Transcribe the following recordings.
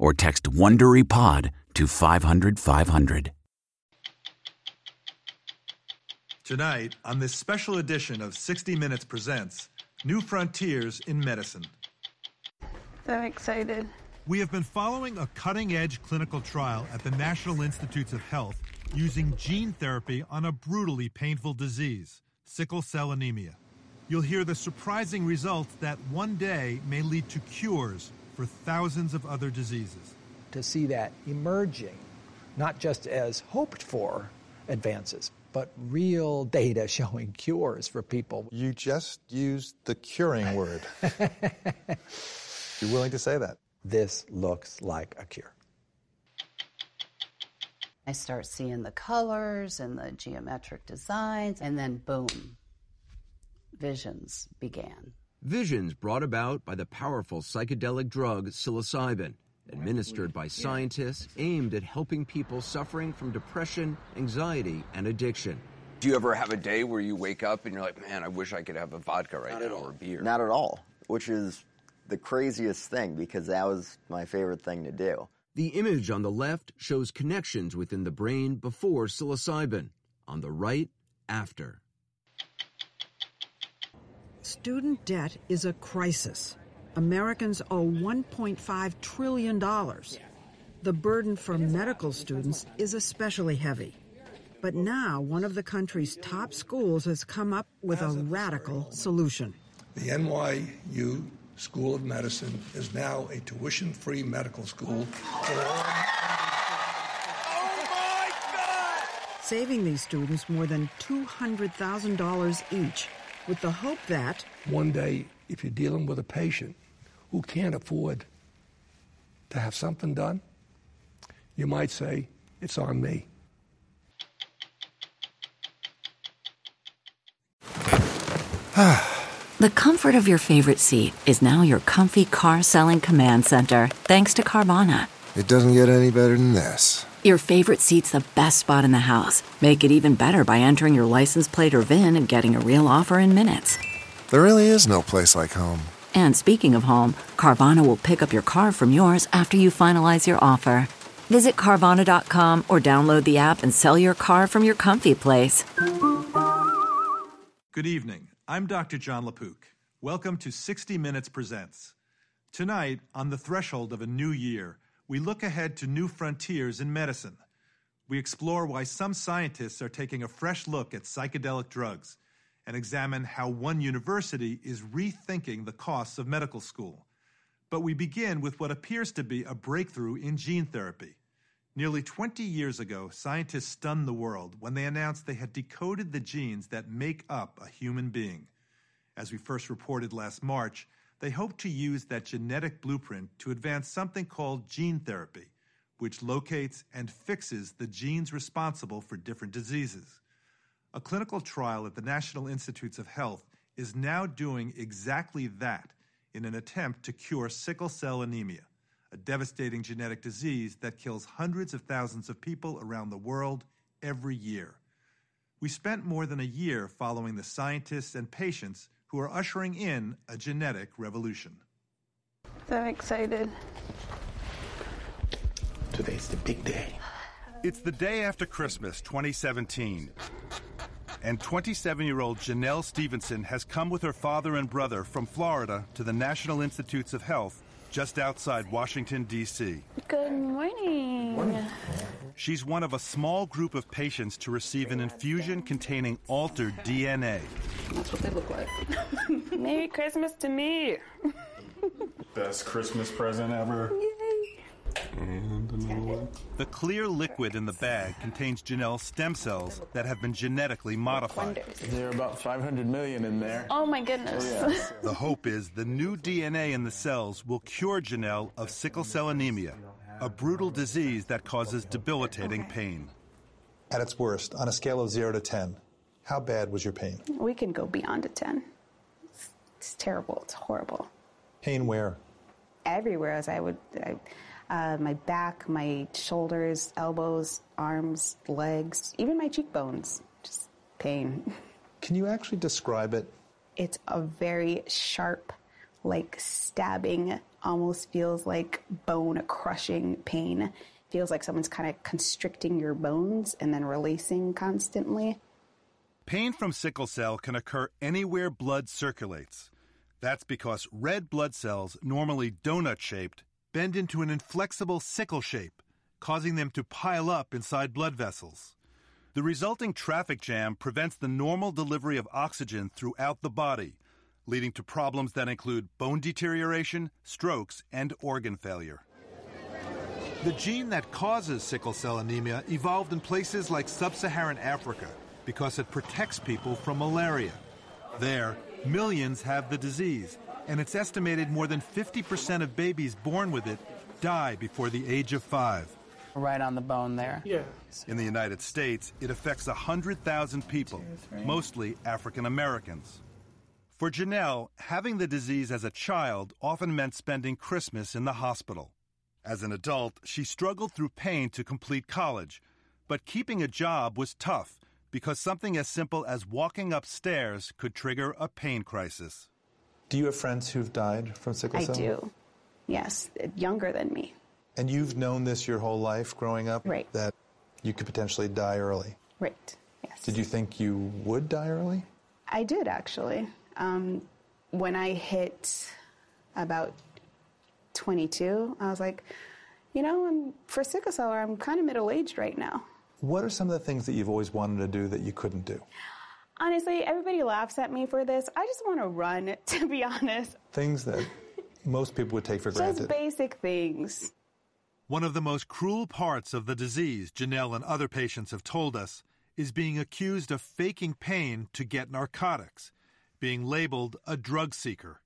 or text WonderyPod to 500 500. Tonight, on this special edition of 60 Minutes Presents New Frontiers in Medicine. So excited. We have been following a cutting edge clinical trial at the National Institutes of Health using gene therapy on a brutally painful disease, sickle cell anemia. You'll hear the surprising results that one day may lead to cures for thousands of other diseases. To see that emerging, not just as hoped for advances, but real data showing cures for people. You just used the curing word. You're willing to say that? This looks like a cure. I start seeing the colors and the geometric designs, and then boom, visions began. Visions brought about by the powerful psychedelic drug psilocybin, administered by scientists aimed at helping people suffering from depression, anxiety, and addiction. Do you ever have a day where you wake up and you're like, man, I wish I could have a vodka right Not now or a beer? Not at all, which is the craziest thing because that was my favorite thing to do. The image on the left shows connections within the brain before psilocybin, on the right, after. Student debt is a crisis. Americans owe $1.5 trillion. The burden for medical students is especially heavy. But now, one of the country's top schools has come up with a radical solution. The NYU School of Medicine is now a tuition free medical school for all. Oh, saving these students more than $200,000 each, with the hope that One day, if you're dealing with a patient who can't afford to have something done, you might say, It's on me. The comfort of your favorite seat is now your comfy car selling command center, thanks to Carvana. It doesn't get any better than this. Your favorite seat's the best spot in the house. Make it even better by entering your license plate or VIN and getting a real offer in minutes. There really is no place like home. And speaking of home, Carvana will pick up your car from yours after you finalize your offer. Visit Carvana.com or download the app and sell your car from your comfy place. Good evening. I'm Dr. Jon LaPook. Welcome to 60 Minutes Presents. Tonight, on the threshold of a new year, we look ahead to new frontiers in medicine. We explore why some scientists are taking a fresh look at psychedelic drugs and examine how one university is rethinking the costs of medical school. But we begin with what appears to be a breakthrough in gene therapy. Nearly 20 years ago, scientists stunned the world when they announced they had decoded the genes that make up a human being. As we first reported last March, they hope to use that genetic blueprint to advance something called gene therapy, which locates and fixes the genes responsible for different diseases. A clinical trial at the National Institutes of Health is now doing exactly that in an attempt to cure sickle cell anemia, a devastating genetic disease that kills hundreds of thousands of people around the world every year. We spent more than a year following the scientists and patients who are ushering in a genetic revolution. So excited. Today's the big day. It's the day after Christmas 2017. And 27 year old Jennelle Stephenson has come with her father and brother from Florida to the National Institutes of Health just outside Washington, D.C. Good morning. She's one of a small group of patients to receive an infusion containing altered DNA. That's what they look like. Merry Christmas to me. Best Christmas present ever. And another one. The clear liquid in the bag contains Jennelle's stem cells that have been genetically modified. There are about 500 million in there. Oh my goodness. Oh, the hope is the new DNA in the cells will cure Jennelle of sickle cell anemia, a brutal disease that causes debilitating pain. At its worst, on a scale of 0 to 10, how bad was your pain? we can go beyond a 10. It's, it's terrible. It's horrible. Pain where? Everywhere as I would, I, uh, my back, my shoulders, elbows, arms, legs, even my cheekbones. Just pain. Can you actually describe it? It's a very sharp, like stabbing, almost feels like bone crushing pain. Feels like someone's kind of constricting your bones and then releasing constantly. Pain from sickle cell can occur anywhere blood circulates. That's because red blood cells, normally donut shaped, bend into an inflexible sickle shape, causing them to pile up inside blood vessels. The resulting traffic jam prevents the normal delivery of oxygen throughout the body, leading to problems that include bone deterioration, strokes, and organ failure. The gene that causes sickle cell anemia evolved in places like sub Saharan Africa because it protects people from malaria. There, millions have the disease, and it's estimated more than 50% of babies born with it die before the age of five. Right on the bone there. Yeah. In the United States, it affects 100,000 people, mostly African Americans. For Jennelle, having the disease as a child often meant spending Christmas in the hospital. As an adult, she struggled through pain to complete college, but keeping a job was tough because something as simple as walking upstairs could trigger a pain crisis. Do you have friends who've died from sickle cell? I do. Yes, younger than me. And you've known this your whole life growing up? Right. That you could potentially die early. Right. Yes. Did you think you would die early? I did actually. Um, when I hit about 22, I was like, you know, I'm, for sickle cell, I'm kind of middle aged right now. What are some of the things that you've always wanted to do that you couldn't do? Honestly, everybody laughs at me for this. I just want to run, to be honest. Things that most people would take for granted. Just basic things. One of the most cruel parts of the disease, Jennelle and other patients have told us, is being accused of faking pain to get narcotics, being labeled a drug seeker.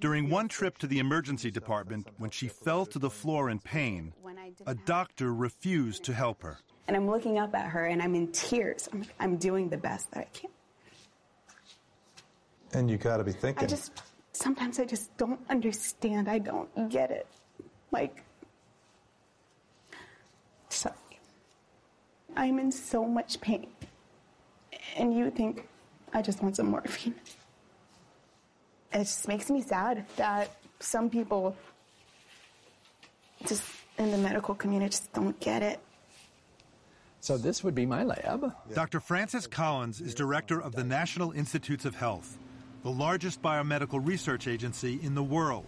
During one trip to the emergency department, when she fell to the floor in pain, a doctor refused to help her. And I'm looking up at her and I'm in tears. I'm, I'm doing the best that I can. And you got to be thinking. I just, sometimes I just don't understand. I don't get it. Like, sorry. I'm in so much pain. And you think I just want some morphine. And It just makes me sad that some people just in the medical community just don't get it. So this would be my lab. Dr. Francis Collins is director of the National Institutes of Health, the largest biomedical research agency in the world.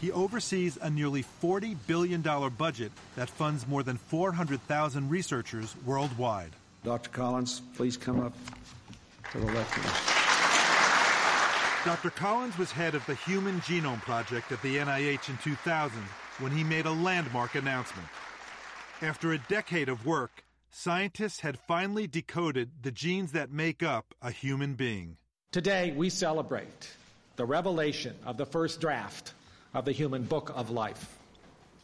He oversees a nearly $40 billion budget that funds more than 400,000 researchers worldwide. Dr. Collins, please come up to the lectern. Dr. Collins was head of the Human Genome Project at the NIH in 2000 when he made a landmark announcement. After a decade of work, scientists had finally decoded the genes that make up a human being. Today, we celebrate the revelation of the first draft of the human book of life.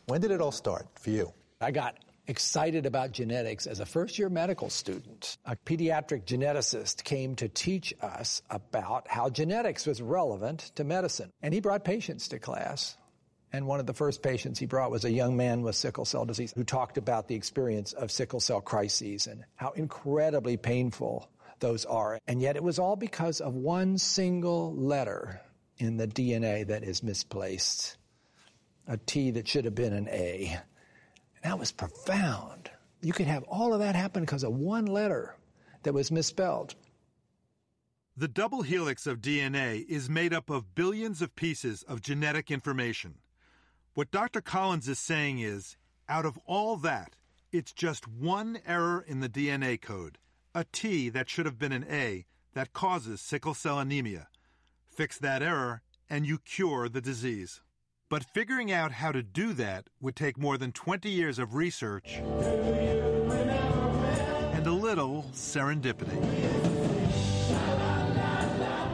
When did it all start for you? I got excited about genetics as a first year medical student. A pediatric geneticist came to teach us about how genetics was relevant to medicine. And he brought patients to class. And one of the first patients he brought was a young man with sickle cell disease who talked about the experience of sickle cell crises and how incredibly painful those are. And yet it was all because of one single letter in the DNA that is misplaced. A T that should have been an A. And that was profound. You could have all of that happen because of one letter that was misspelled. The double helix of DNA is made up of billions of pieces of genetic information. What Dr. Collins is saying is, out of all that, it's just one error in the DNA code, a T that should have been an A, that causes sickle cell anemia. Fix that error, and you cure the disease. But figuring out how to do that would take more than 20 years of research and a little serendipity.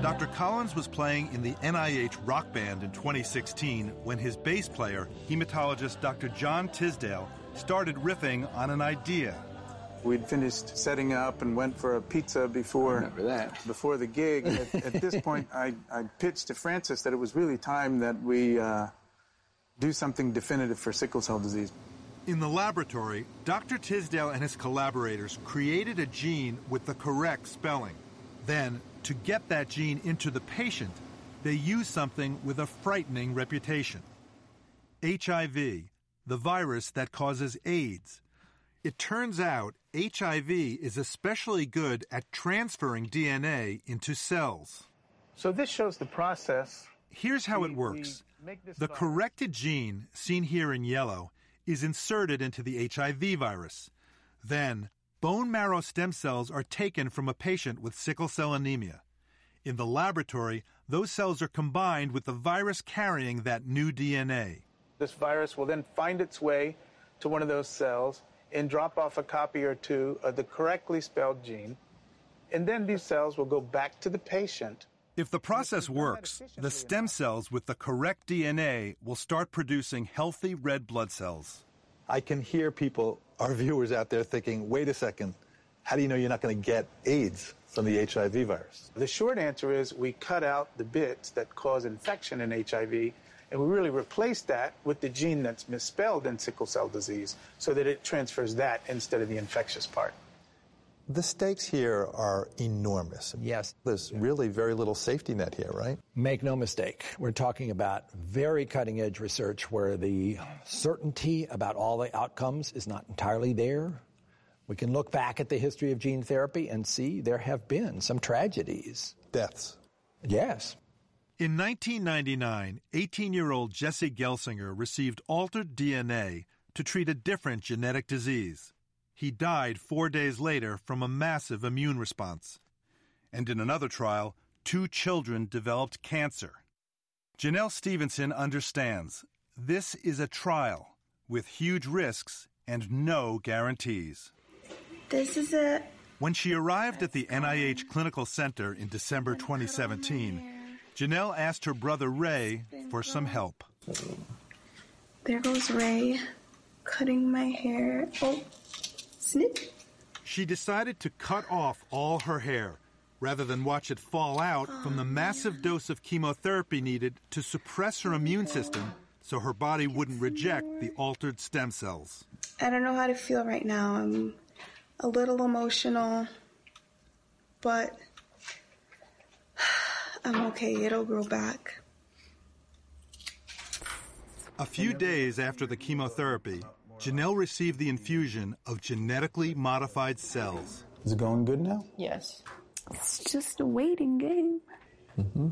Dr. Collins was playing in the NIH Rock Band in 2016 when his bass player, hematologist Dr. John Tisdale, started riffing on an idea. We'd finished setting up and went for a pizza before before the gig. At, at this point, I, I, pitched to Francis that it was really time that we uh, do something definitive for sickle cell disease. In the laboratory, Dr. Tisdale and his collaborators created a gene with the correct spelling. Then, to get that gene into the patient, they used something with a frightening reputation HIV, the virus that causes AIDS. It turns out HIV is especially good at transferring DNA into cells. So this shows the process. Here's how it works. The corrected gene, seen here in yellow, is inserted into the HIV virus. Then, bone marrow stem cells are taken from a patient with sickle cell anemia. In the laboratory, those cells are combined with the virus carrying that new DNA. This virus will then find its way to one of those cells and drop off a copy or two of the correctly spelled gene. And then these cells will go back to the patient. If the process works, the stem cells with the correct DNA will start producing healthy red blood cells. I can hear people, our viewers out there, thinking, wait a second, how do you know you're not going to get AIDS from the HIV virus? The short answer is we cut out the bits that cause infection in HIV and we really replace that with the gene that's misspelled in sickle cell disease so that it transfers that instead of the infectious part. The stakes here are enormous. Yes. There's really very little safety net here, right? Make no mistake. We're talking about very cutting edge research where the certainty about all the outcomes is not entirely there. We can look back at the history of gene therapy and see there have been some tragedies. Deaths. Yes. In 1999, 18 year old Jesse Gelsinger received altered DNA to treat a different genetic disease. He died four days later from a massive immune response. And in another trial, two children developed cancer. Jennelle Stephenson understands this is a trial with huge risks and no guarantees. This is a. When she arrived at the NIH Clinical Center in December 2017, Jennelle asked her brother Ray for some help. There goes Ray, cutting my hair. Oh, snip. She decided to cut off all her hair rather than watch it fall out from the massive dose of chemotherapy needed to suppress her immune system so her body wouldn't reject the altered stem cells. I don't know how to feel right now. I'm a little emotional, but I'm okay. It'll grow back. A few days after the chemotherapy, Jennelle received the infusion of genetically modified cells. Is it going good now? Yes. It's just a waiting game. Mm-hmm.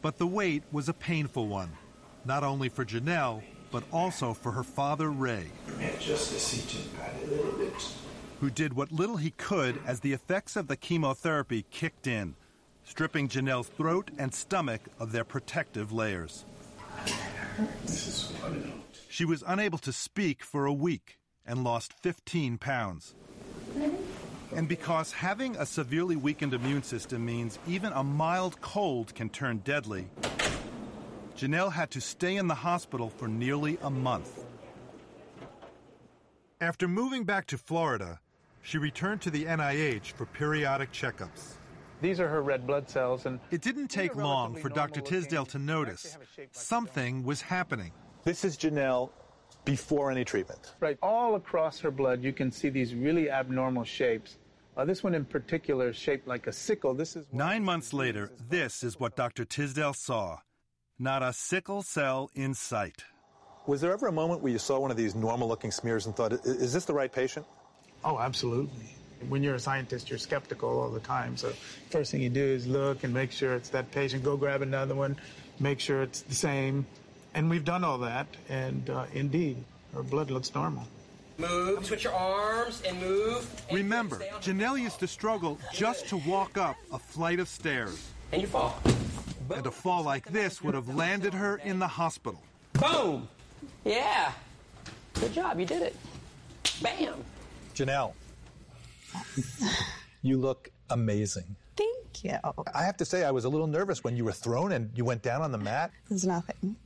But the wait was a painful one. not only for Jennelle, but also for her father, Ray, Just to see Jim a little bit. who did what little he could as the effects of the chemotherapy kicked in, stripping Jennelle's throat and stomach of their protective layers. She was unable to speak for a week and lost 15 pounds. And because having a severely weakened immune system means even a mild cold can turn deadly, Jennelle had to stay in the hospital for nearly a month. After moving back to Florida, she returned to the NIH for periodic checkups. These are her red blood cells, and It didn't take long for Dr. Tisdale to notice something was happening. This is Jennelle before any treatment. right all across her blood, you can see these really abnormal shapes. Uh, this one in particular is shaped like a sickle. This is Nine months later, this is what Dr. Tisdale saw. Not a sickle cell in sight. Was there ever a moment where you saw one of these normal looking smears and thought, is this the right patient? Oh, absolutely. When you're a scientist, you're skeptical all the time. So first thing you do is look and make sure it's that patient. Go grab another one, make sure it's the same. And we've done all that, and uh, indeed, her blood looks normal. Move, switch your arms, and move. Remember, Jennelle used to struggle just to walk up a flight of stairs. And you fall. And a fall like this would have landed her in the hospital. Boom! Yeah. Good job, you did it. Bam! Jennelle, you look amazing. Thank you. I have to say, I was a little nervous when you were thrown and you went down on the mat. There's nothing.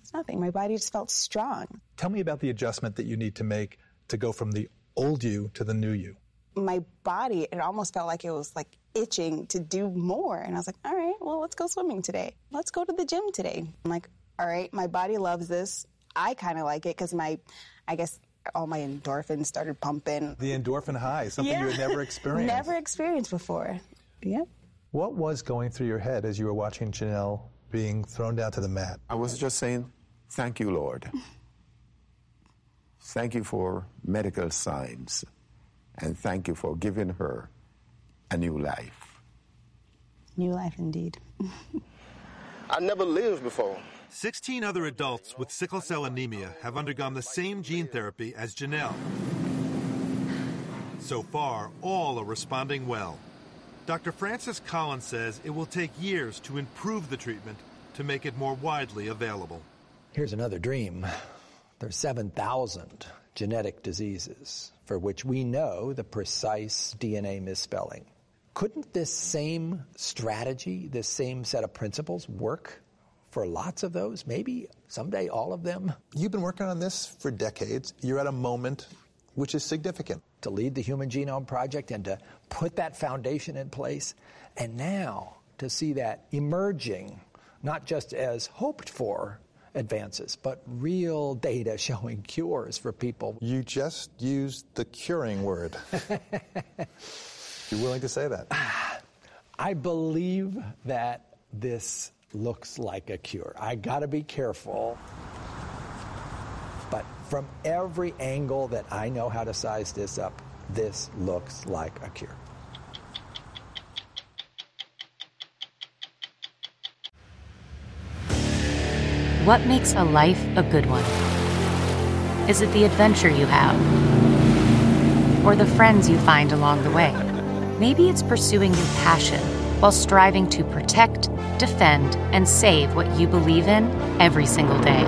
It's nothing. My body just felt strong. Tell me about the adjustment that you need to make to go from the old you to the new you. My body, it almost felt like it was like itching to do more. And I was like, all right, well, let's go swimming today. Let's go to the gym today. I'm like, all right, my body loves this. I kind of like it because my, I guess, all my endorphins started pumping. The endorphin high, something you had never experienced. Never experienced before. Yep. What was going through your head as you were watching Jennelle being thrown down to the mat? I was just saying, thank you, Lord. Thank you for medical science. And thank you for giving her a new life. New life indeed. I never lived before. 16 other adults with sickle cell anemia have undergone the same gene therapy as Jennelle. So far, all are responding well. Dr. Francis Collins says it will take years to improve the treatment to make it more widely available. Here's another dream. There's 7,000 genetic diseases for which we know the precise DNA misspelling. Couldn't this same strategy, this same set of principles work for lots of those? Maybe someday all of them? You've been working on this for decades. You're at a moment which is significant. To lead the Human Genome Project and to put that foundation in place, and now to see that emerging, not just as hoped for advances, but real data showing cures for people. You just used the curing word. You're willing to say that? Ah, I believe that this looks like a cure. I got to be careful. But from every angle that I know how to size this up, this looks like a cure. What makes a life a good one? Is it the adventure you have? Or the friends you find along the way? Maybe it's pursuing your passion while striving to protect, defend, and save what you believe in every single day.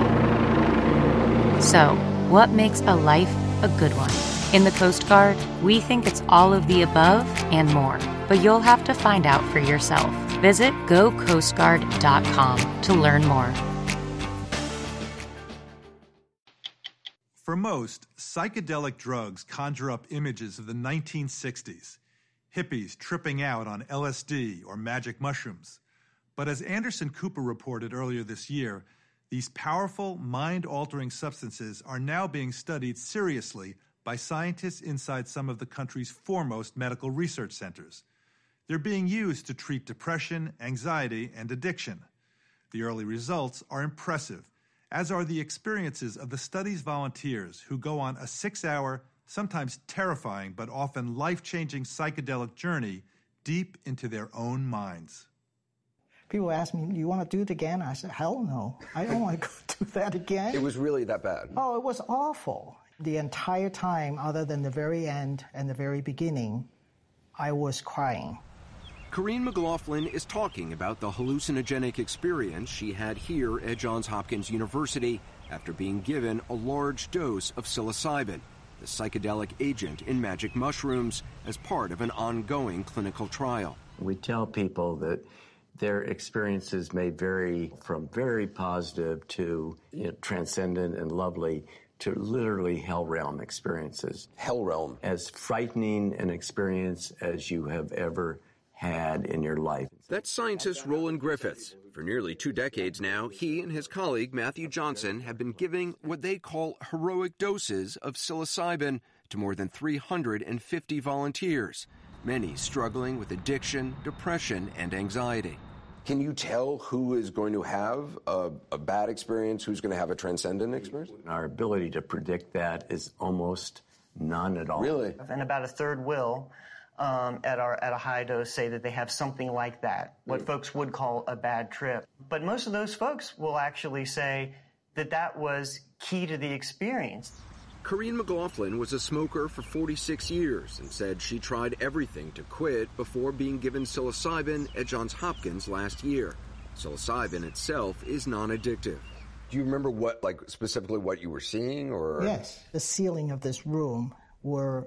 So, what makes a life a good one? In the Coast Guard, we think it's all of the above and more, but you'll have to find out for yourself. Visit gocoastguard.com to learn more. For most, psychedelic drugs conjure up images of the 1960s hippies tripping out on LSD or magic mushrooms. But as Anderson Cooper reported earlier this year, these powerful, mind altering substances are now being studied seriously by scientists inside some of the country's foremost medical research centers. They're being used to treat depression, anxiety, and addiction. The early results are impressive, as are the experiences of the study's volunteers who go on a six hour, sometimes terrifying but often life changing psychedelic journey deep into their own minds. People ask me, Do "You want to do it again?" I said, "Hell no! I don't want to go do that again." It was really that bad. Oh, it was awful. The entire time, other than the very end and the very beginning, I was crying. Corrine McLaughlin is talking about the hallucinogenic experience she had here at Johns Hopkins University after being given a large dose of psilocybin, the psychedelic agent in magic mushrooms, as part of an ongoing clinical trial. We tell people that their experiences may vary from very positive to you know, transcendent and lovely to literally hell realm experiences. Hell realm. As frightening an experience as you have ever had in your life. That's scientist Roland Griffiths. For nearly two decades now, he and his colleague Matthew Johnson have been giving what they call heroic doses of psilocybin to more than 350 volunteers, many struggling with addiction, depression, and anxiety. Can you tell who is going to have a, a, bad experience, who's going to have a transcendent experience? Our ability to predict that is almost none at all. Really? And about a third will. Um, at our at a high dose say that they have something like that, what mm. folks would call a bad trip. But most of those folks will actually say that that was key to the experience. Corrine McLaughlin was a smoker for 46 years and said she tried everything to quit before being given psilocybin at Johns Hopkins last year. Psilocybin itself is non-addictive. Do you remember what, like specifically what you were seeing, or yes, the ceiling of this room were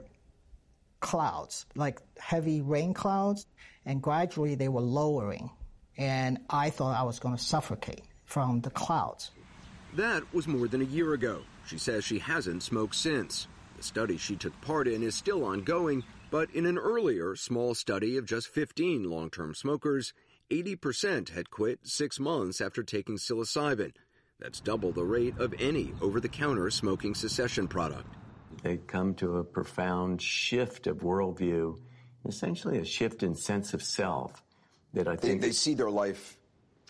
clouds, like heavy rain clouds, and gradually they were lowering. And I thought I was going to suffocate from the clouds. That was more than a year ago. She says she hasn't smoked since. The study she took part in is still ongoing, but in an earlier small study of just 15 long term smokers, 80% had quit six months after taking psilocybin. That's double the rate of any over the counter smoking cessation product. They come to a profound shift of worldview, essentially a shift in sense of self that I think they, they see their life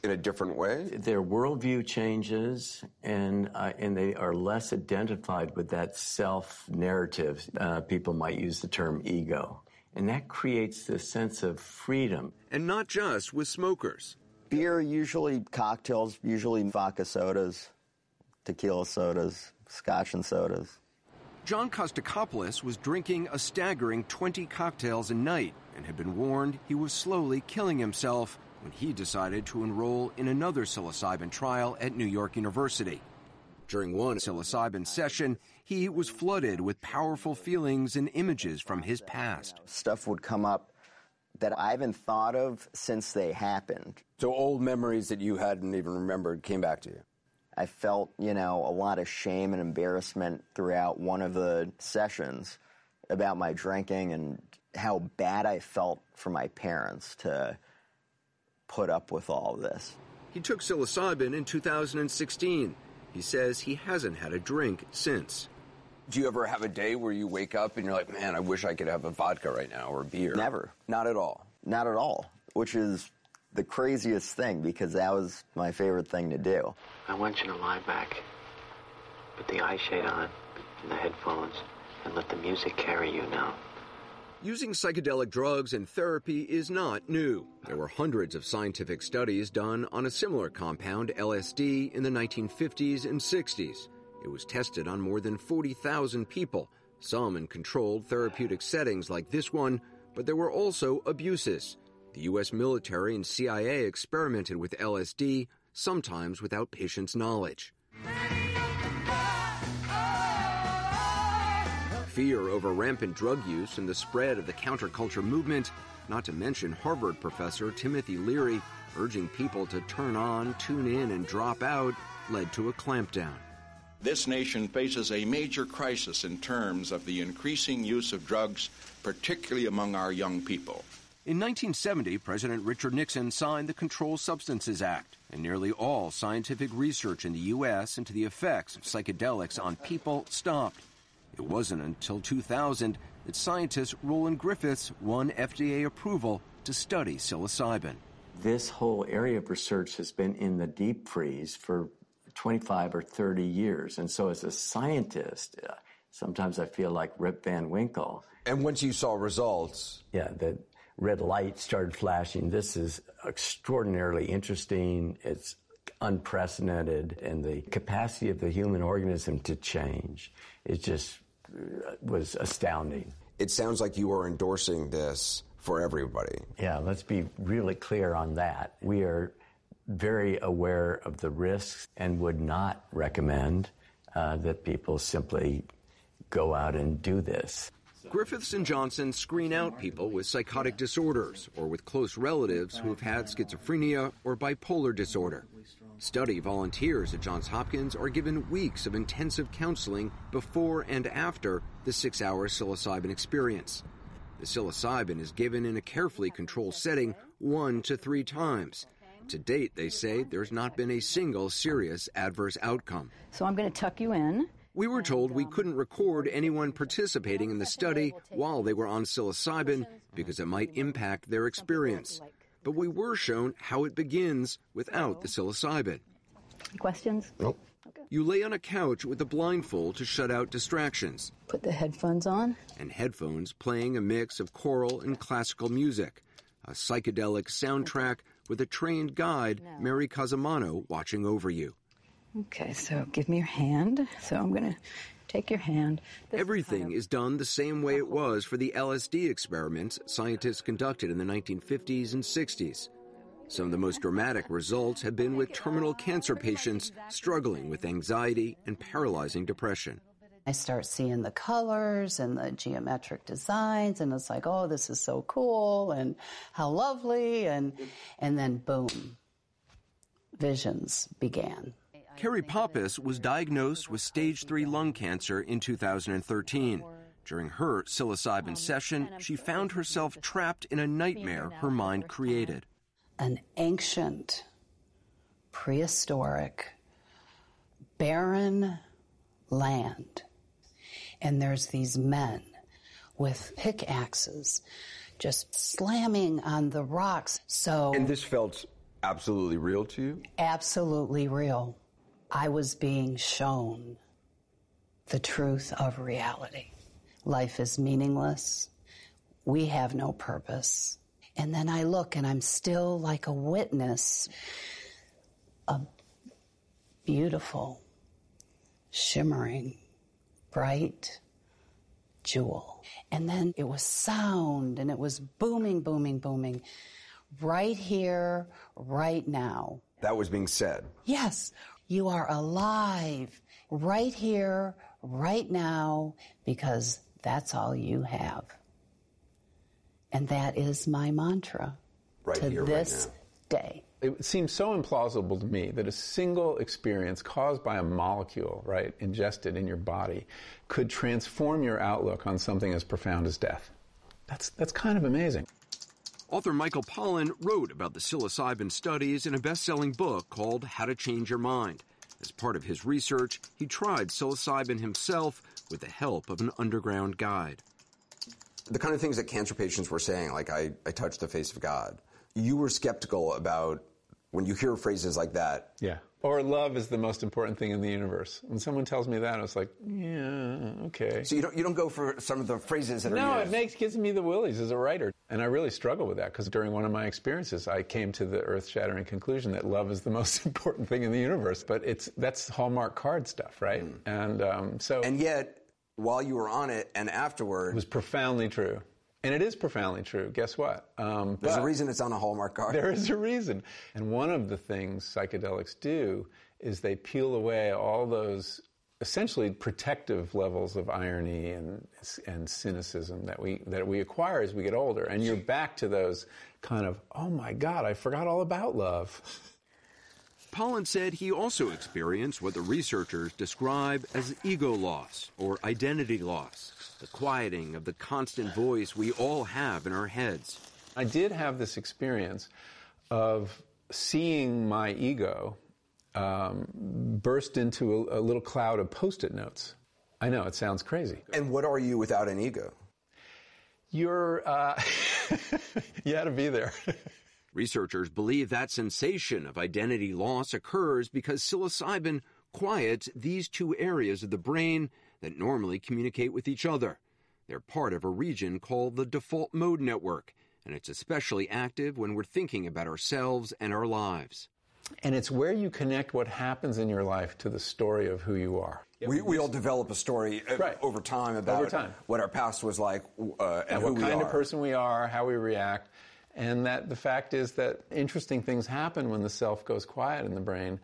in a different way. Their worldview changes, and uh, and they are less identified with that self narrative. Uh, people might use the term ego, and that creates this sense of freedom. And not just with smokers. Beer, usually cocktails, usually vodka sodas, tequila sodas, scotch and sodas. John Kostakopoulos was drinking a staggering 20 cocktails a night and had been warned he was slowly killing himself when he decided to enroll in another psilocybin trial at New York University. During one psilocybin session, he was flooded with powerful feelings and images from his past. Stuff would come up that I haven't thought of since they happened. So old memories that you hadn't even remembered came back to you? I felt, you know, a lot of shame and embarrassment throughout one of the sessions about my drinking and how bad I felt for my parents to put up with all of this. He took psilocybin in 2016. He says he hasn't had a drink since. Do you ever have a day where you wake up and you're like, man, I wish I could have a vodka right now or a beer? Never. Not at all. Not at all, which is the craziest thing because that was my favorite thing to do. I want you to lie back, put the eye shade on and the headphones, and let the music carry you now. Using psychedelic drugs in therapy is not new. There were hundreds of scientific studies done on a similar compound, LSD, in the 1950s and 60s. It was tested on more than 40,000 people, some in controlled therapeutic settings like this one, but there were also abuses. The U.S. military and CIA experimented with LSD, sometimes without patients' knowledge. Fear over rampant drug use and the spread of the counterculture movement, not to mention Harvard professor Timothy Leary urging people to turn on, tune in, and drop out, led to a clampdown. This nation faces a major crisis in terms of the increasing use of drugs, particularly among our young people. In 1970, President Richard Nixon signed the Controlled Substances Act, and nearly all scientific research in the U.S. into the effects of psychedelics on people stopped. It wasn't until 2000 that scientist Roland Griffiths won FDA approval to study psilocybin. This whole area of research has been in the deep freeze for 25 or 30 years. And so, as a scientist, uh, sometimes I feel like Rip Van Winkle. And once you saw results? Yeah, that red light started flashing. This is extraordinarily interesting. It's unprecedented, and the capacity of the human organism to change it just uh, was astounding. It sounds like you are endorsing this for everybody. Yeah, let's be really clear on that. We are very aware of the risks and would not recommend uh, that people simply go out and do this. Griffiths and Johnson screen out people with psychotic disorders or with close relatives who have had schizophrenia or bipolar disorder. Study volunteers at Johns Hopkins are given weeks of intensive counseling before and after the six hour psilocybin experience. The psilocybin is given in a carefully controlled setting one to three times. To date, they say there's not been a single serious adverse outcome. So I'm going to tuck you in. We were told we couldn't record anyone participating in the study while they were on psilocybin because it might impact their experience but we were shown how it begins without the psilocybin. Questions? Nope. Okay. You lay on a couch with a blindfold to shut out distractions. Put the headphones on. And headphones playing a mix of choral and classical music. A psychedelic soundtrack with a trained guide, Mary Cosimano, watching over you. Okay, so give me your hand. So I'm going to Take your hand. This Everything kind of is done the same way it was for the LSD experiments scientists conducted in the 1950s and 60s. Some of the most dramatic results have been with terminal cancer patients struggling with anxiety and paralyzing depression. I start seeing the colors and the geometric designs, and it's like, oh, this is so cool, and how lovely, and and then boom, visions began. Carrie Pappas was diagnosed with stage 3 lung cancer in 2013. During her psilocybin session, she found herself trapped in a nightmare her mind created. An ancient, prehistoric, barren land. And there's these men with pickaxes just slamming on the rocks. So And this felt absolutely real to you? Absolutely real. I was being shown the truth of reality. Life is meaningless. We have no purpose. And then I look and I'm still like a witness, a beautiful, shimmering, bright jewel. And then it was sound and it was booming, booming, booming right here, right now. That was being said. Yes, you are alive right here, right now, because that's all you have. And that is my mantra right to here, this right day. It seems so implausible to me that a single experience caused by a molecule, right, ingested in your body, could transform your outlook on something as profound as death. That's, that's kind of amazing. Author Michael Pollan wrote about the psilocybin studies in a best selling book called How to Change Your Mind. As part of his research, he tried psilocybin himself with the help of an underground guide. The kind of things that cancer patients were saying, like, I, I touched the face of God, you were skeptical about when you hear phrases like that. Yeah. Or love is the most important thing in the universe. When someone tells me that, I was like, yeah, okay. So you don't you don't go for some of the phrases that are No, it makes gives me the willies as a writer, and I really struggle with that because during one of my experiences, I came to the earth-shattering conclusion that love is the most important thing in the universe. But it's that's Hallmark card stuff, right? Mm. And um, so and yet, while you were on it and afterward, it was profoundly true. And it is profoundly true. Guess what? Um, There's a reason it's on a Hallmark card. There is a reason. And one of the things psychedelics do is they peel away all those essentially protective levels of irony and, and cynicism that we, that we acquire as we get older. And you're back to those kind of, oh my God, I forgot all about love. Pollan said he also experienced what the researchers describe as ego loss or identity loss the quieting of the constant voice we all have in our heads. I did have this experience of seeing my ego um, burst into a, a little cloud of post it notes. I know, it sounds crazy. And what are you without an ego? You're, uh, you had to be there. Researchers believe that sensation of identity loss occurs because psilocybin quiets these two areas of the brain that normally communicate with each other. They're part of a region called the default mode network, and it's especially active when we're thinking about ourselves and our lives. And it's where you connect what happens in your life to the story of who you are. We, we all develop a story uh, Right. over time about Over time. what our past was like uh, and, and who what we kind are. of person we are, how we react, and that the fact is that interesting things happen when the self goes quiet in the brain,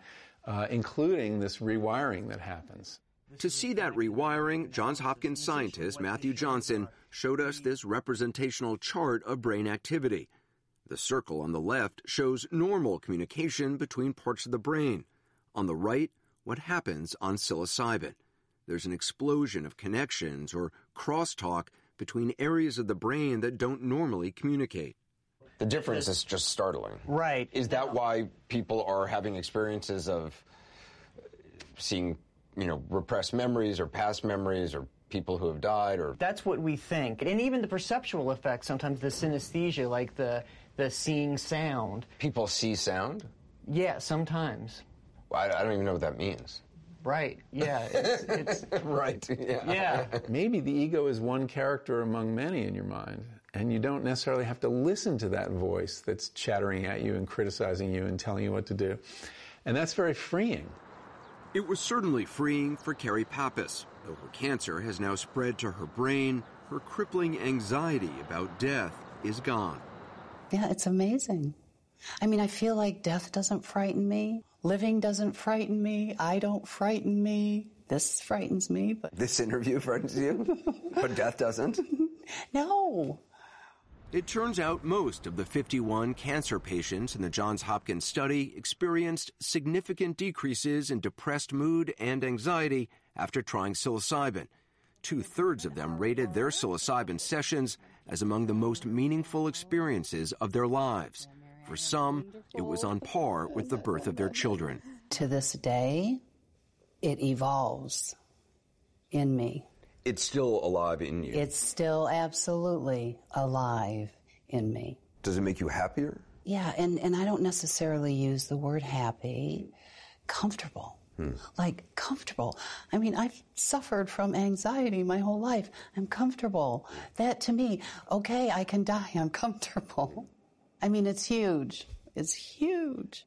uh, including this rewiring that happens. To see that rewiring, Johns Hopkins scientist Matthew Johnson showed us this representational chart of brain activity. The circle on the left shows normal communication between parts of the brain. On the right, what happens on psilocybin. There's an explosion of connections or crosstalk between areas of the brain that don't normally communicate. The difference is just startling. Right. Is that why people are having experiences of seeing, you know, repressed memories or past memories or people who have died or That's what we think. And even the perceptual effects, sometimes the synesthesia, like the, the seeing sound. people see sound? Yeah, sometimes. I, I don't even know what that means. Right. Yeah. It's, it's right. Yeah. Yeah. Maybe the ego is one character among many in your mind, and you don't necessarily have to listen to that voice that's chattering at you and criticizing you and telling you what to do. And that's very freeing. It was certainly freeing for Carrie Pappas, though her cancer has now spread to her brain. Her crippling anxiety about death is gone. Yeah, it's amazing. I mean, I feel like death doesn't frighten me. Living doesn't frighten me. I don't frighten me. This frightens me, but This interview frightens you, but death doesn't. no. It turns out most of the 51 cancer patients in the Johns Hopkins study experienced significant decreases in depressed mood and anxiety after trying psilocybin. Two thirds of them rated their psilocybin sessions as among the most meaningful experiences of their lives. For some, it was on par with the birth of their children. To this day, it evolves in me. It's still alive in you. It's still absolutely alive in me. Does it make you happier? Yeah, and, and I don't necessarily use the word happy, comfortable. Hmm. Like comfortable. I mean, I've suffered from anxiety my whole life. I'm comfortable. That to me, okay, I can die. I'm comfortable. I mean, it's huge. It's huge.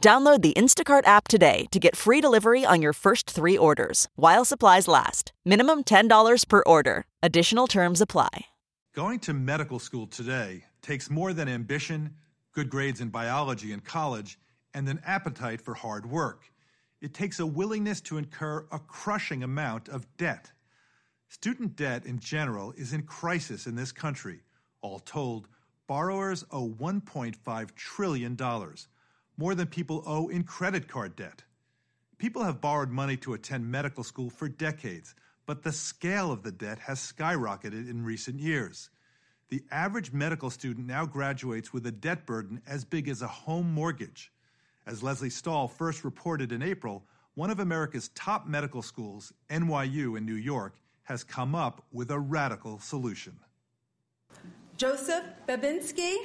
Download the Instacart app today to get free delivery on your first three orders while supplies last. Minimum $10 per order. Additional terms apply. Going to medical school today takes more than ambition, good grades in biology in college, and an appetite for hard work. It takes a willingness to incur a crushing amount of debt. Student debt in general is in crisis in this country. All told, borrowers owe $1.5 trillion, more than people owe in credit card debt. People have borrowed money to attend medical school for decades, but the scale of the debt has skyrocketed in recent years. The average medical student now graduates with a debt burden as big as a home mortgage. As Lesley Stahl first reported in April, one of America's top medical schools, NYU in New York, has come up with a radical solution. Joseph Babinski.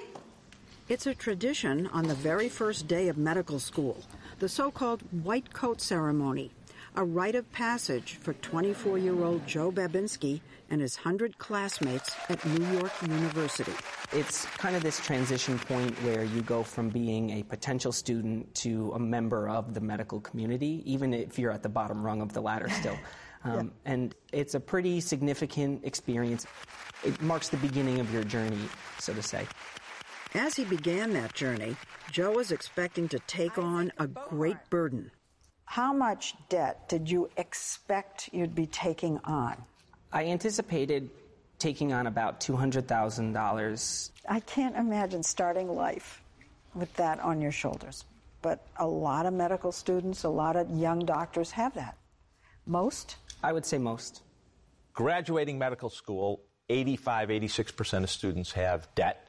It's a tradition on the very first day of medical school, the so called white coat ceremony, a rite of passage for 24 year old Joe Babinski and his 100 classmates at New York University. It's kind of this transition point where you go from being a potential student to a member of the medical community, even if you're at the bottom rung of the ladder still. Um, And it's a pretty significant experience. It marks the beginning of your journey, so to say. As he began that journey, Joe was expecting to take on a great burden. How much debt did you expect you'd be taking on? I anticipated taking on about $200,000. I can't imagine starting life with that on your shoulders. But a lot of medical students, a lot of young doctors have that. Most? I would say most. graduating medical school, 85, 86% of students have debt.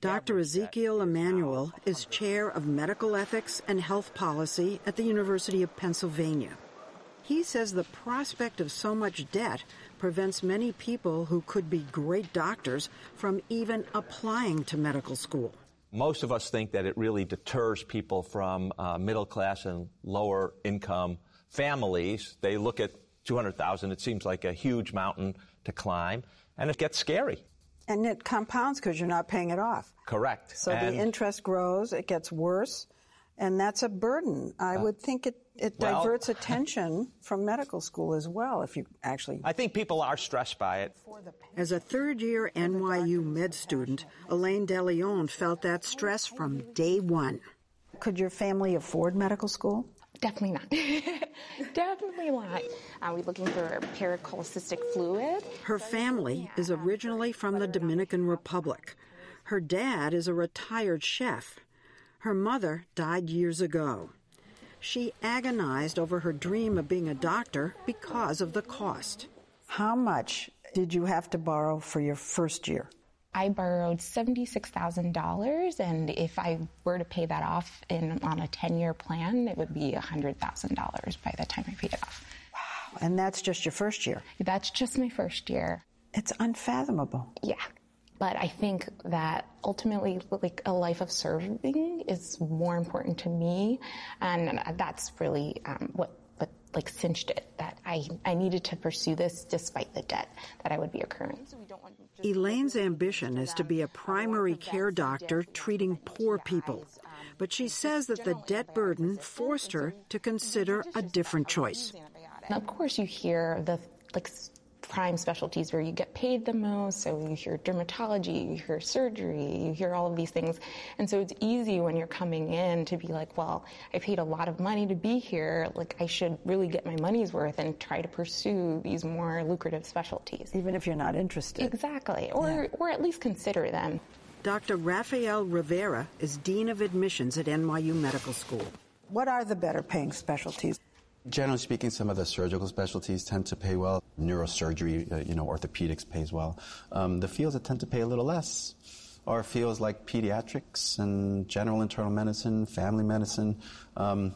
Dr. Ezekiel Emanuel is chair of medical ethics and health policy at the University of Pennsylvania. He says the prospect of so much debt prevents many people who could be great doctors from even applying to medical school. Most of us think that it really deters people from uh, middle class and lower income families. They look at 200,000, it seems like a huge mountain to climb, and it gets scary. And it compounds because you're not paying it off. Correct. So and the interest grows, it gets worse, and that's a burden. I Uh, would think it, it well- diverts attention from medical school as well if you actually. I think people are stressed by it. As a third year NYU med student, Elaine DeLeon felt that stress from day one. Could your family afford medical school? Definitely not. Definitely not. Are we looking for pericholecystic fluid? Her family is originally from the Dominican Republic. Her dad is a retired chef. Her mother died years ago. She agonized over her dream of being a doctor because of the cost. How much did you have to borrow for your first year? I borrowed $76,000, and if I were to pay that off in on a 10 year plan, it would be $100,000 by the time I paid it off. Wow. And that's just your first year? That's just my first year. It's unfathomable. Yeah. But I think that ultimately, like a life of serving is more important to me, and that's really um, what, what like cinched it. That I I needed to pursue this despite the debt that I would be accruing. Elaine's ambition is to be a primary care doctor treating poor people. But she says that the debt burden forced her to consider a different choice. And of course, you hear the like s- prime specialties where you get paid the most. So you hear dermatology, you hear surgery, you hear all of these things. And so it's easy when you're coming in to be like, well, I paid a lot of money to be here. Like I should really get my money's worth and try to pursue these more lucrative specialties. Even if you're not interested. Exactly. Or, or at least consider them. Dr. Rafael Rivera is Dean of Admissions at NYU Medical School. What are the better paying specialties? Generally speaking, some of the surgical specialties tend to pay well. Neurosurgery, uh, you know, orthopedics pays well. Um, the fields that tend to pay a little less are fields like pediatrics and general internal medicine, family medicine, um,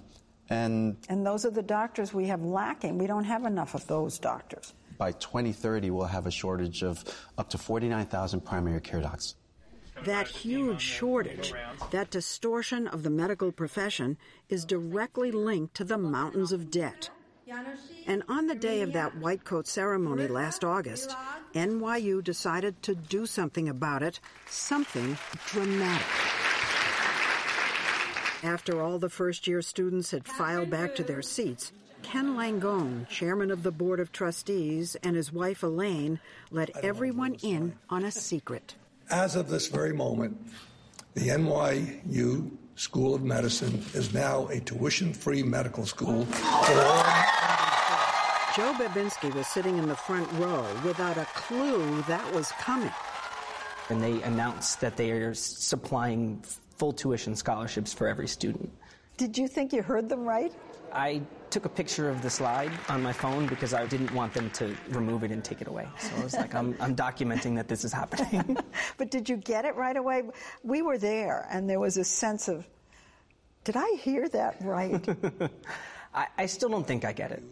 and And those are the doctors we have lacking. We don't have enough of those doctors. by 2030 we'll have a shortage of up to 49,000 primary care docs. That huge shortage, that distortion of the medical profession, is directly linked to the mountains of debt. And on the day of that white coat ceremony last August, NYU decided to do something about it, something dramatic. After all the first year students had filed back to their seats, Ken Langone, chairman of the board of trustees, and his wife Elaine let everyone in on a secret. As of this very moment, the NYU School of Medicine is now a tuition free medical school for all. Joe Babinski was sitting in the front row without a clue that was coming. And they announced that they are supplying full tuition scholarships for every student. Did you think you heard them right? I took a picture of the slide on my phone because I didn't want them to remove it and take it away. So I was like, I'm, I'm documenting that this is happening. But did you get it right away? We were there, and there was a sense of, did I hear that right? I, I still don't think I get it.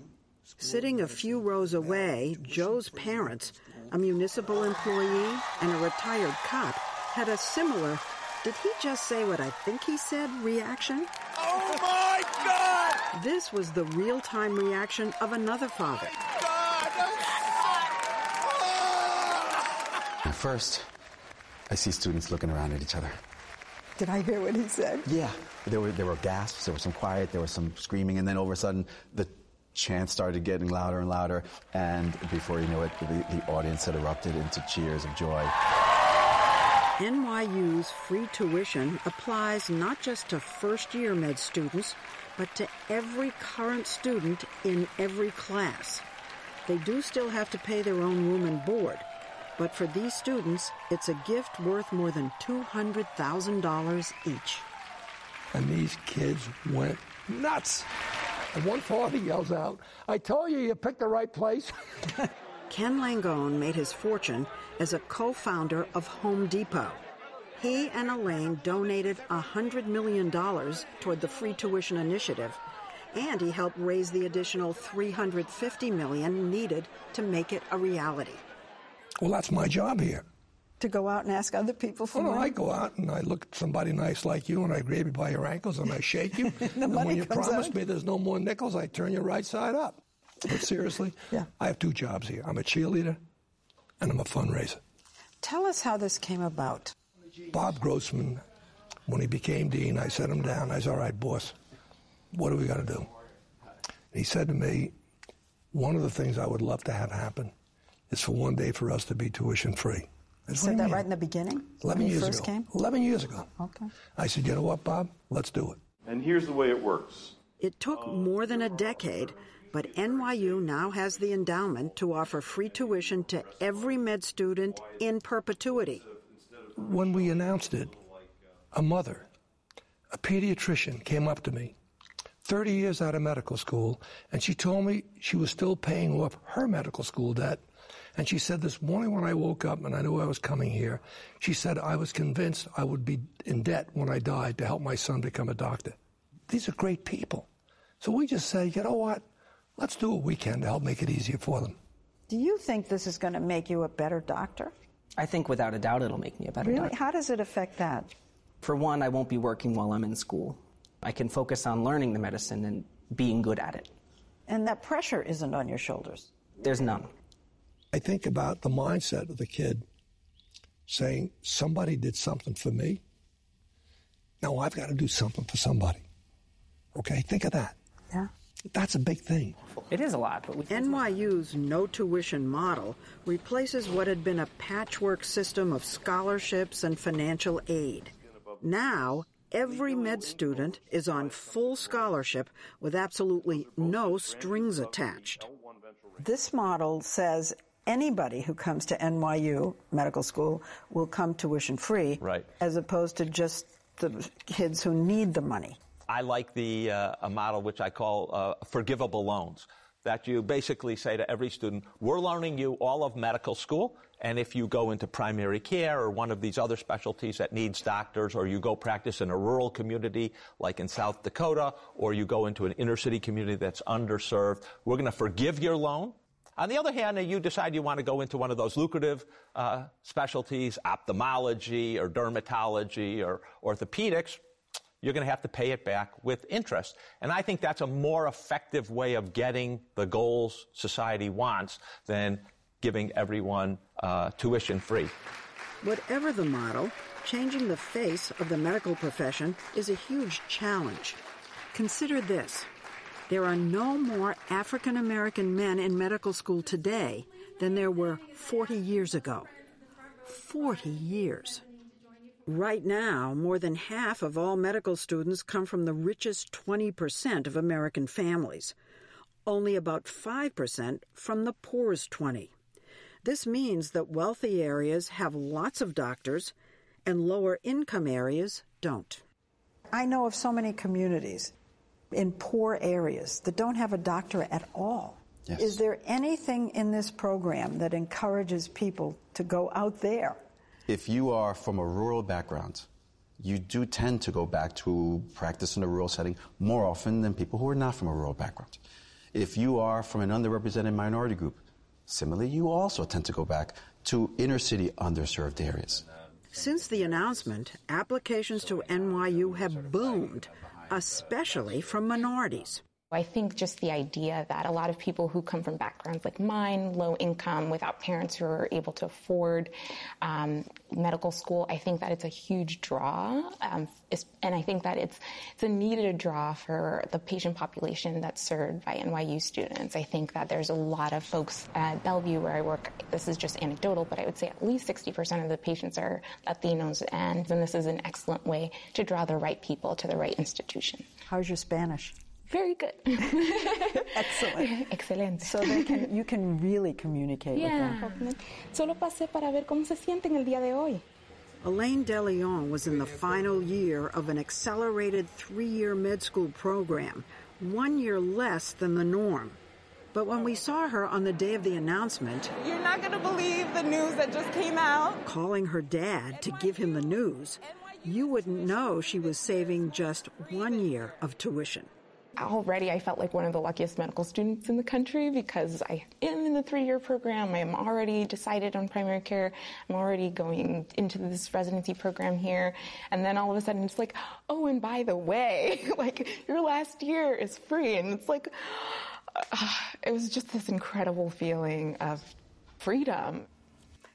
Sitting a few rows away, Joe's parents, a municipal employee and a retired cop, had a similar, did he just say what I think he said reaction? Oh my God! This was the real time reaction of another father. At first, I see students looking around at each other. Did I hear what he said? Yeah, there were there were gasps, there was some quiet, there was some screaming, and then all of a sudden the chant started getting louder and louder, and before you knew it, the, the audience had erupted into cheers of joy. NYU's free tuition applies not just to first year med students, but to every current student in every class. They do still have to pay their own room and board, but for these students, it's a gift worth more than $200,000 each. And these kids went nuts. And one father yells out, I told you you picked the right place. Ken Langone made his fortune as a co founder of Home Depot. He and Elaine donated $100 million toward the free tuition initiative, and he helped raise the additional 350 million needed to make it a reality. Well, that's my job here. To go out and ask other people for Well, money? I go out and I look at somebody nice like you and I grab you by your ankles and I shake you. and money when you comes promise out. me there's no more nickels, I turn you right side up. But seriously, I have two jobs here. I'm a cheerleader and I'm a fundraiser. Tell us how this came about. Bob Grossman, when he became dean, I set him down. I said, All right, boss, what are we going to do? And he said to me, One of the things I would love to have happen is for one day for us to be tuition free. You said that right in the beginning? 11 when years first ago. came? 11 years ago. Okay. I said, You know what, Bob? Let's do it. And here's the way it works. It took more than a decade, but NYU now has the endowment to offer free tuition to every med student in perpetuity. When we announced it, a mother, a pediatrician, came up to me, 30 years out of medical school, and she told me she was still paying off her medical school debt. And she said, This morning when I woke up and I knew I was coming here, she said, I was convinced I would be in debt when I died to help my son become a doctor. These are great people. So we just say, you know what? Let's do what we can to help make it easier for them. Do you think this is going to make you a better doctor? I think without a doubt it'll make me a better Really? doctor. How does it affect that? For one, I won't be working while I'm in school. I can focus on learning the medicine and being good at it. And that pressure isn't on your shoulders. There's none. I think about the mindset of the kid saying, somebody did something for me. Now I've got to do something for somebody. Okay, think of that. Yeah. That's a big thing. It is a lot, but we NYU's no tuition model replaces what had been a patchwork system of scholarships and financial aid. Now, every med student is on full scholarship with absolutely no strings attached. This model says anybody who comes to NYU medical school will come tuition free, Right. as opposed to just the kids who need the money. I like the uh, a model which I call uh, forgivable loans. That you basically say to every student, we're loaning you all of medical school, and if you go into primary care or one of these other specialties that needs doctors, or you go practice in a rural community like in South Dakota, or you go into an inner city community that's underserved, we're going to forgive your loan. On the other hand, if you decide you want to go into one of those lucrative uh, specialties, ophthalmology or dermatology or orthopedics, you're going to have to pay it back with interest. And I think that's a more effective way of getting the goals society wants than giving everyone uh, tuition free. Whatever the model, changing the face of the medical profession is a huge challenge. Consider this there are no more African American men in medical school today than there were 40 years ago. 40 years. Right now, more than half of all medical students come from the richest 20% of American families, only about 5% from the poorest 20. This means that wealthy areas have lots of doctors and lower income areas don't. I know of so many communities in poor areas that don't have a doctor at all. Yes. Is there anything in this program that encourages people to go out there? If you are from a rural background, you do tend to go back to practice in a rural setting more often than people who are not from a rural background. If you are from an underrepresented minority group, similarly, you also tend to go back to inner city underserved areas. Since the announcement, applications to NYU have boomed, especially from minorities. I think just the idea that a lot of people who come from backgrounds like mine, low income, without parents who are able to afford um, medical school, I think that it's a huge draw, um, and I think that it's it's a needed draw for the patient population that's served by NYU students. I think that there's a lot of folks at Bellevue where I work. This is just anecdotal, but I would say at least 60% of the patients are Latinos, and then this is an excellent way to draw the right people to the right institution. How's your Spanish? Very good. Excellent. Excelente. So they can, you can really communicate with them. Yeah. Solo pasé para ver cómo se sienten el día de hoy. Elaine DeLeon was in the final year of an accelerated three year med school program, one year less than the norm. But when we saw her on the day of the announcement, You're not going to believe the news that just came out. calling her dad to give him the news, you wouldn't know she was saving just one year of tuition. Already, I felt like one of the luckiest medical students in the country because I am in the three year program. I am already decided on primary care. I'm already going into this residency program here. And then all of a sudden, it's like, oh, and by the way, like your last year is free. And it's like, uh, it was just this incredible feeling of freedom.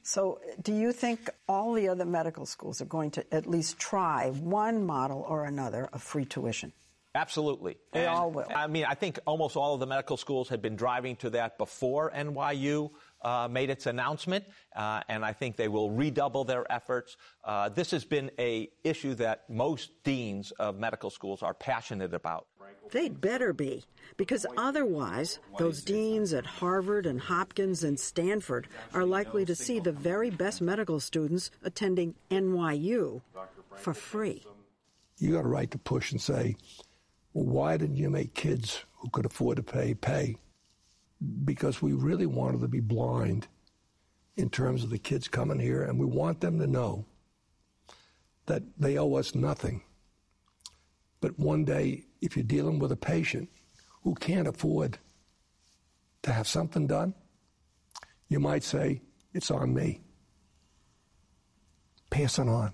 So, do you think all the other medical schools are going to at least try one model or another of free tuition? Absolutely. They And, all will. I mean, I think almost all of the medical schools had been driving to that before NYU uh, made its announcement, uh, and I think they will redouble their efforts. Uh, this has been a issue that most deans of medical schools are passionate about. They'd better be, because otherwise, those deans at Harvard and Hopkins and Stanford are likely to see the very best medical students attending NYU for free. You got a right to push and say, why didn't you make kids who could afford to pay pay? Because we really wanted to be blind in terms of the kids coming here, and we want them to know that they owe us nothing. But one day, if you're dealing with a patient who can't afford to have something done, you might say, It's on me. Pass it on.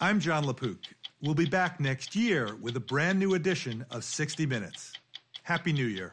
I'm Jon LaPook. We'll be back next year with a brand new edition of 60 Minutes. Happy New Year.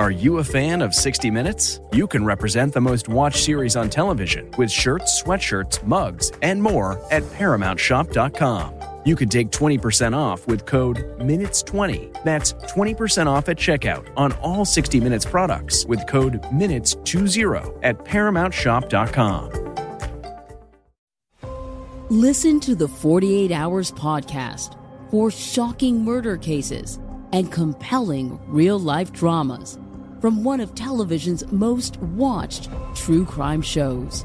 Are you a fan of 60 Minutes? You can represent the most watched series on television with shirts, sweatshirts, mugs, and more at ParamountShop.com. You can take 20% off with code MINUTES20. That's 20% off at checkout on all 60 Minutes products with code MINUTES20 at ParamountShop.com. Listen to the 48 Hours podcast for shocking murder cases and compelling real life dramas from one of television's most watched true crime shows.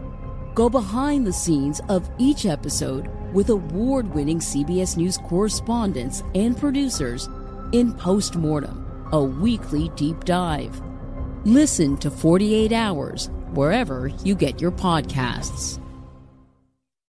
Go behind the scenes of each episode with award winning CBS News correspondents and producers in Postmortem, a weekly deep dive. Listen to 48 Hours wherever you get your podcasts.